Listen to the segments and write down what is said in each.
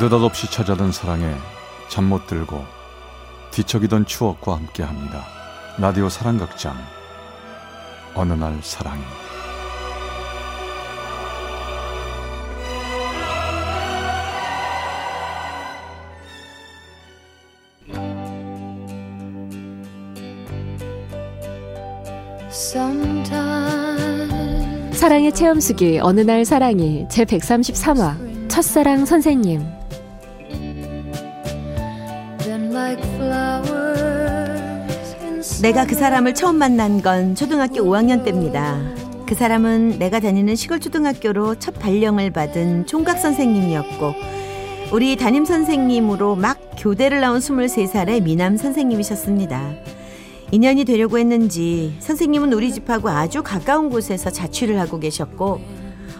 느닷없이 찾아든 사랑에 잠 못 들고 뒤척이던 추억과 함께합니다. 라디오 사랑극장. 어느 날 사랑이 사랑의 체험수기 어느 날 사랑이 제 133화 첫사랑 선생님 내가 그 사람을 처음 만난 건 초등학교 5학년 때입니다. 그 사람은 내가 다니는 시골 초등학교로 첫 발령을 받은 총각 선생님이었고 우리 담임 선생님으로 막 교대를 나온 23살의 미남 선생님이셨습니다. 인연이 되려고 했는지 선생님은 우리 집하고 아주 가까운 곳에서 자취를 하고 계셨고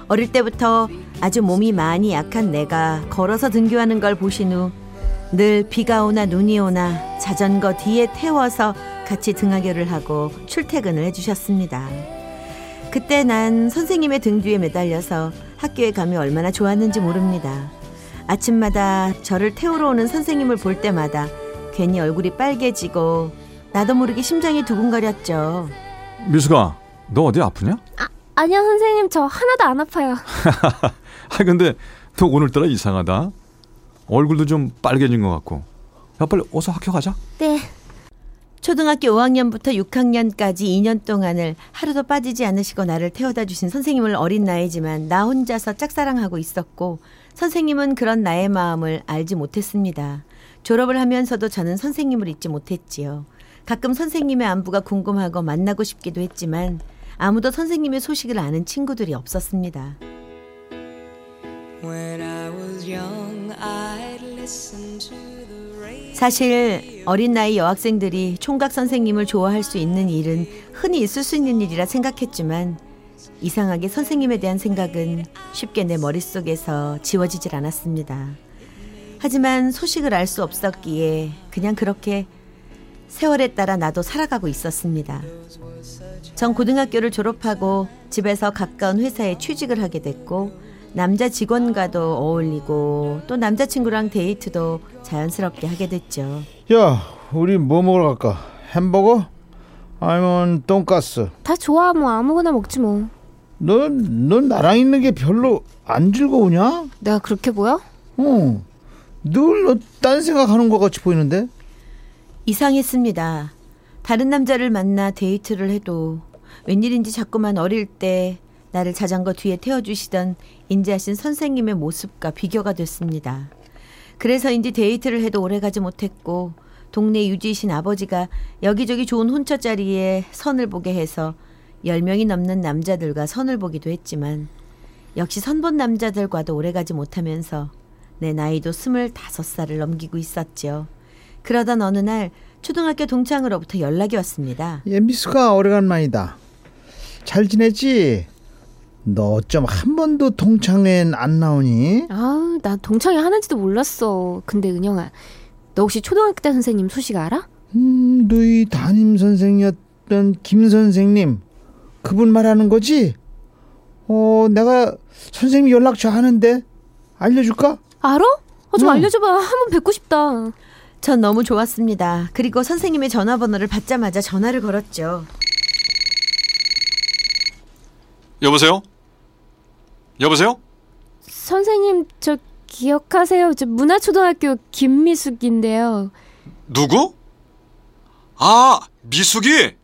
어릴 때부터 아주 몸이 많이 약한 내가 걸어서 등교하는 걸 보신 후 늘 비가 오나 눈이 오나 자전거 뒤에 태워서 같이 등하교를 하고 출퇴근을 해주셨습니다. 그때 난 선생님의 등 뒤에 매달려서 학교에 가면 얼마나 좋았는지 모릅니다. 아침마다 저를 태우러 오는 선생님을 볼 때마다 괜히 얼굴이 빨개지고 나도 모르게 심장이 두근거렸죠. 미수가 너 어디 아프냐? 아, 아니요 선생님 저 하나도 안 아파요. 아 근데 너 오늘따라 이상하다. 얼굴도 좀 빨개진 것 같고. 야 빨리 어서 학교 가자. 네. 초등학교 5학년부터 6학년까지 2년 동안을 하루도 빠지지 않으시고 나를 태워다 주신 선생님을 어린 나이지만 나 혼자서 짝사랑하고 있었고 선생님은 그런 나의 마음을 알지 못했습니다. 졸업을 하면서도 저는 선생님을 잊지 못했지요. 가끔 선생님의 안부가 궁금하고 만나고 싶기도 했지만 아무도 선생님의 소식을 아는 친구들이 없었습니다. 사실 어린 나이 여학생들이 총각 선생님을 좋아할 수 있는 일은 흔히 있을 수 있는 일이라 생각했지만 이상하게 선생님에 대한 생각은 쉽게 내 머릿속에서 지워지질 않았습니다. 하지만 소식을 알 수 없었기에 그냥 그렇게 세월에 따라 나도 살아가고 있었습니다. 전 고등학교를 졸업하고 집에서 가까운 회사에 취직을 하게 됐고 남자 직원과도 어울리고 또 남자친구랑 데이트도 자연스럽게 하게 됐죠. 야, 우리 뭐 먹으러 갈까? 햄버거? 아니면 돈가스? 다 좋아 뭐 아무거나 먹지 뭐. 넌, 넌 나랑 있는 게 별로 안 즐거우냐? 내가 그렇게 보여? 어, 늘딴 생각하는 것 같이 보이는데? 이상했습니다. 다른 남자를 만나 데이트를 해도 웬일인지 자꾸만 어릴 때 나를 자전거 뒤에 태워주시던 인지하신 선생님의 모습과 비교가 됐습니다. 그래서인지 데이트를 해도 오래가지 못했고 동네 유지이신 아버지가 여기저기 좋은 혼처 자리에 선을 보게 해서 10명이 넘는 남자들과 선을 보기도 했지만 역시 선본 남자들과도 오래가지 못하면서 내 나이도 25살을 넘기고 있었죠. 그러던 어느 날 초등학교 동창으로부터 연락이 왔습니다. 예, 미수가 오래간만이다. 잘 지내지? 너 어쩜 한 번도 동창회엔 안 나오니? 아, 나 동창회 하는지도 몰랐어. 근데 은영아, 너 혹시 초등학교 때 선생님 소식 알아? 음, 너희 담임 선생이었던 김 선생님 그분 말하는 거지? 어, 내가 선생님 연락처 하는데 알려줄까? 알아? 어, 좀 응. 알려줘봐. 한번 뵙고 싶다. 전 너무 좋았습니다. 그리고 선생님의 전화번호를 받자마자 전화를 걸었죠. 여보세요? 여보세요? 선생님, 저 기억하세요? 저 문화초등학교 김미숙인데요. 누구? 아 미숙이.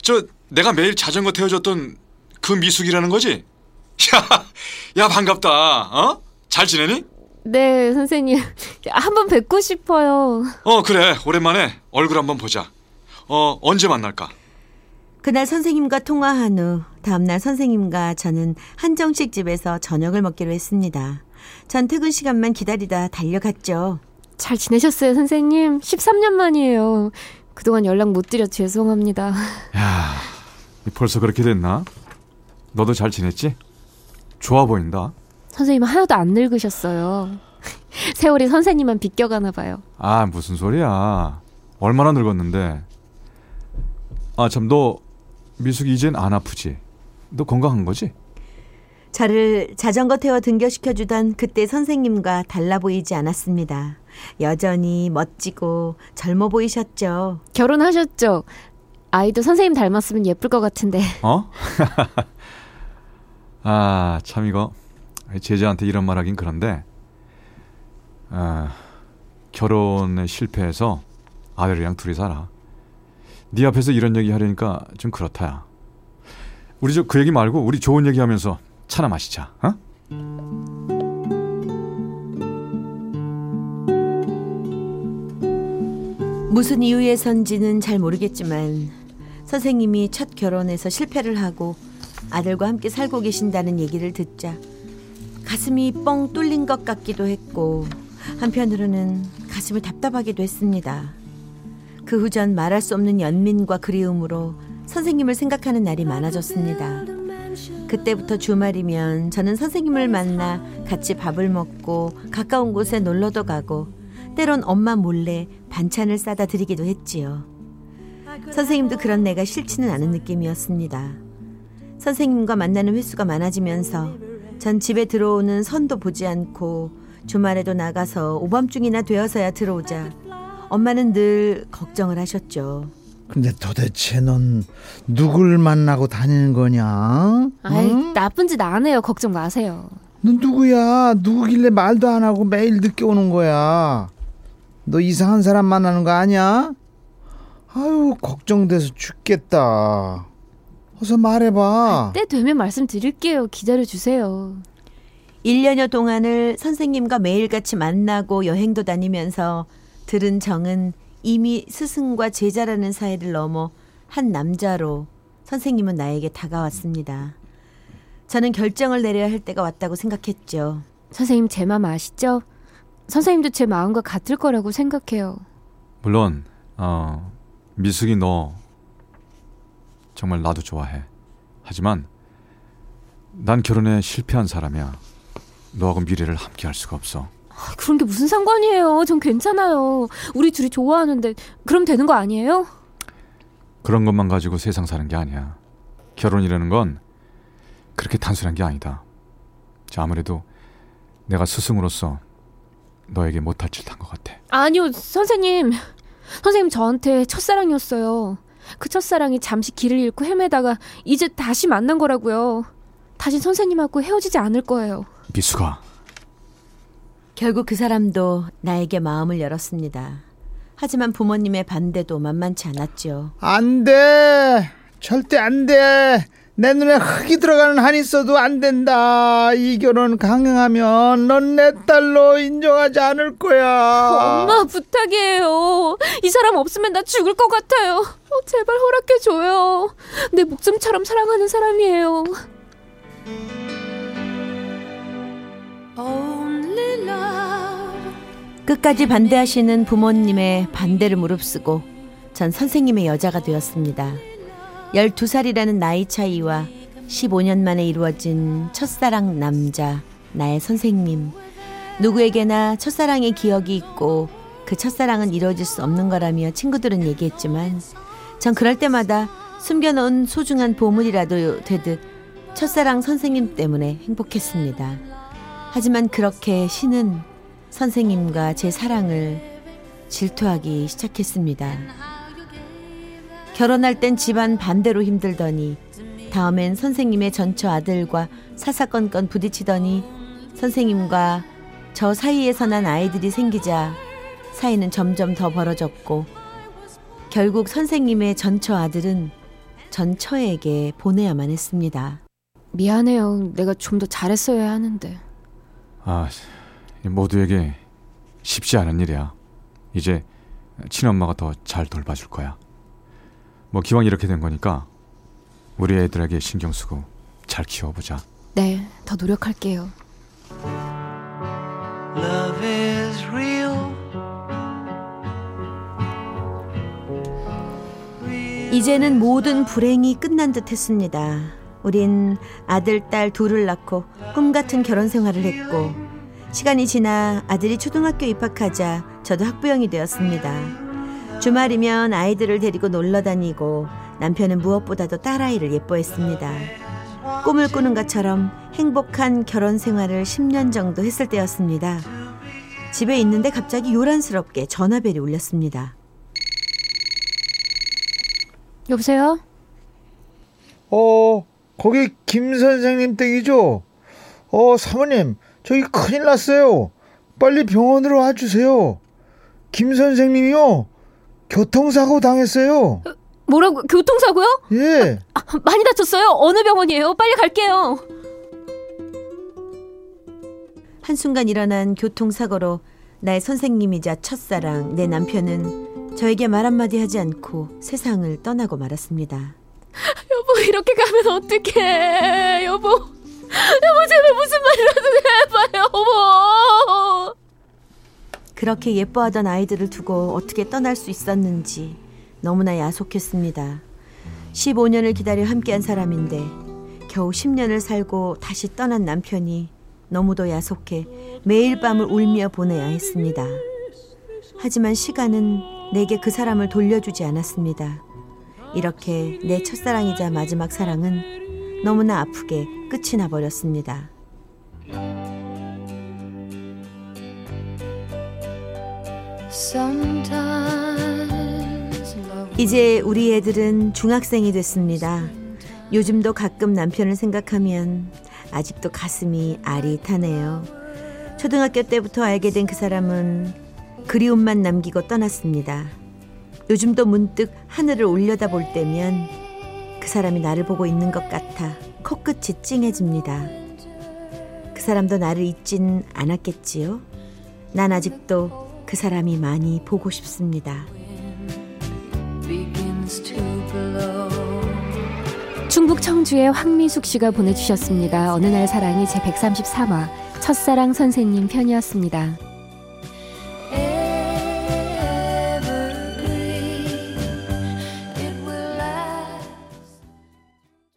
저 내가 매일 자전거 태워줬던 그 미숙이라는 거지? 야, 야 반갑다. 어? 잘 지내니? 네, 선생님. 한번 뵙고 싶어요. 어 그래 오랜만에 얼굴 한번 보자. 어 언제 만날까? 그날 선생님과 통화한 후 다음날 선생님과 저는 한정식 집에서 저녁을 먹기로 했습니다. 전 퇴근 시간만 기다리다 달려갔죠. 잘 지내셨어요, 선생님? 13년 만이에요. 그동안 연락 못 드려 죄송합니다. 야 벌써 그렇게 됐나? 너도 잘 지냈지? 좋아 보인다. 선생님 하나도 안 늙으셨어요. 세월이 선생님만 비껴가나 봐요. 아 무슨 소리야? 얼마나 늙었는데? 아 참 너 미숙이 이젠 안 아프지? 너 건강한 거지? 저를 자전거 태워 등교시켜주던 그때 선생님과 달라 보이지 않았습니다. 여전히 멋지고 젊어 보이셨죠. 결혼하셨죠? 아이도 선생님 닮았으면 예쁠 것 같은데. 어? 아, 참 이거 제자한테 이런 말 하긴 그런데 아, 결혼에 실패해서 아들이랑 둘이 살아. 네 앞에서 이런 얘기 하려니까 좀 그렇다야. 우리 저 그 얘기 말고 우리 좋은 얘기 하면서 차나 마시자. 어? 무슨 이유에선지는 잘 모르겠지만 선생님이 첫 결혼에서 실패를 하고 아들과 함께 살고 계신다는 얘기를 듣자 가슴이 뻥 뚫린 것 같기도 했고 한편으로는 가슴이 답답하기도 했습니다. 그 후 전 말할 수 없는 연민과 그리움으로 선생님을 생각하는 날이 많아졌습니다. 그때부터 주말이면 저는 선생님을 만나 같이 밥을 먹고 가까운 곳에 놀러도 가고 때론 엄마 몰래 반찬을 싸다 드리기도 했지요. 선생님도 그런 내가 싫지는 않은 느낌이었습니다. 선생님과 만나는 횟수가 많아지면서 전 집에 들어오는 선도 보지 않고 주말에도 나가서 오밤중이나 되어서야 들어오자 엄마는 늘 걱정을 하셨죠. 근데 도대체 넌 누굴 만나고 다니는 거냐? 아이, 응? 나쁜 짓 안 해요. 걱정 마세요. 넌 누구야? 누구길래 말도 안 하고 매일 늦게 오는 거야? 너 이상한 사람 만나는 거 아니야? 아유 걱정돼서 죽겠다. 어서 말해봐. 때 되면 말씀드릴게요. 기다려 주세요. 1년여 동안을 선생님과 매일같이 만나고 여행도 다니면서 들은 정은 이미 스승과 제자라는 사이를 넘어 한 남자로 선생님은 나에게 다가왔습니다. 저는 결정을 내려야 할 때가 왔다고 생각했죠. 선생님 제 마음 아시죠? 선생님도 제 마음과 같을 거라고 생각해요. 물론 어, 미숙이 너 정말 나도 좋아해. 하지만 난 결혼에 실패한 사람이야. 너하고 미래를 함께 할 수가 없어. 아, 그런 게 무슨 상관이에요. 전 괜찮아요. 우리 둘이 좋아하는데 그럼 되는 거 아니에요? 그런 것만 가지고 세상 사는 게 아니야. 결혼이라는 건 그렇게 단순한 게 아니다. 자, 아무래도 내가 스승으로서 너에게 못할 짓 한 것 같아. 아니요, 선생님. 선생님 저한테 첫사랑이었어요. 그 첫사랑이 잠시 길을 잃고 헤매다가 이제 다시 만난 거라고요. 다시 선생님하고 헤어지지 않을 거예요. 미수가 결국 그 사람도 나에게 마음을 열었습니다. 하지만 부모님의 반대도 만만치 않았죠. 안 돼. 절대 안 돼. 내 눈에 흙이 들어가는 한이 있어도 안 된다. 이 결혼 강행하면 넌 내 딸로 인정하지 않을 거야. 엄마 부탁이에요. 이 사람 없으면 나 죽을 것 같아요. 어, 제발 허락해 줘요. 내 목숨처럼 사랑하는 사람이에요. 끝까지 반대하시는 부모님의 반대를 무릅쓰고 전 선생님의 여자가 되었습니다. 12살이라는 나이 차이와 15년 만에 이루어진 첫사랑 남자, 나의 선생님. 누구에게나 첫사랑의 기억이 있고 그 첫사랑은 이루어질 수 없는 거라며 친구들은 얘기했지만 전 그럴 때마다 숨겨놓은 소중한 보물이라도 되듯 첫사랑 선생님 때문에 행복했습니다. 하지만 그렇게 신은 선생님과 제 사랑을 질투하기 시작했습니다. 결혼할 땐 집안 반대로 힘들더니 다음엔 선생님의 전처 아들과 사사건건 부딪히더니 선생님과 저 사이에서 난 아이들이 생기자 사이는 점점 더 벌어졌고 결국 선생님의 전처 아들은 전처에게 보내야만 했습니다. 미안해요. 내가 좀 더 잘했어야 하는데. 아, 모두에게 쉽지 않은 일이야. 이제 친엄마가 더 잘 돌봐줄 거야. 뭐 기왕 이렇게 된 거니까 우리 애들에게 신경 쓰고 잘 키워보자. 네, 더 노력할게요. Love is real. 이제는 모든 불행이 끝난 듯 했습니다. 우린 아들, 딸 둘을 낳고 꿈 같은 결혼 생활을 했고, 시간이 지나 아들이 초등학교 입학하자 저도 학부형이 되었습니다. 주말이면 아이들을 데리고 놀러 다니고 남편은 무엇보다도 딸아이를 예뻐했습니다. 꿈을 꾸는 것처럼 행복한 결혼 생활을 10년 정도 했을 때였습니다. 집에 있는데 갑자기 요란스럽게 전화벨이 울렸습니다. 여보세요? 어, 거기 김 선생님 댁이죠? 어, 사모님, 저기 큰일 났어요. 빨리 병원으로 와주세요. 김 선생님이요. 교통사고 당했어요. 뭐라고? 교통사고요? 예. 아, 많이 다쳤어요? 어느 병원이에요? 빨리 갈게요. 한순간 일어난 교통사고로 나의 선생님이자 첫사랑 내 남편은 저에게 말 한마디 하지 않고 세상을 떠나고 말았습니다. 이렇게 가면 어떡해 여보 여보 제발 무슨 말이라도 해봐요 여보 그렇게 예뻐하던 아이들을 두고 어떻게 떠날 수 있었는지 너무나 야속했습니다. 15년을 기다려 함께한 사람인데 겨우 10년을 살고 다시 떠난 남편이 너무도 야속해 매일 밤을 울며 보내야 했습니다. 하지만 시간은 내게 그 사람을 돌려주지 않았습니다. 이렇게 내 첫사랑이자 마지막 사랑은 너무나 아프게 끝이 나버렸습니다. 이제 우리 애들은 중학생이 됐습니다. 요즘도 가끔 남편을 생각하면 아직도 가슴이 아릿하네요. 초등학교 때부터 알게 된 그 사람은 그리움만 남기고 떠났습니다. 요즘도 문득 하늘을 올려다볼 때면 그 사람이 나를 보고 있는 것 같아 코끝이 찡해집니다. 그 사람도 나를 잊진 않았겠지요? 난 아직도 그 사람이 많이 보고 싶습니다. 충북 청주의 황미숙 씨가 보내주셨습니다. 어느 날 사랑이 제 133화 첫사랑 선생님 편이었습니다.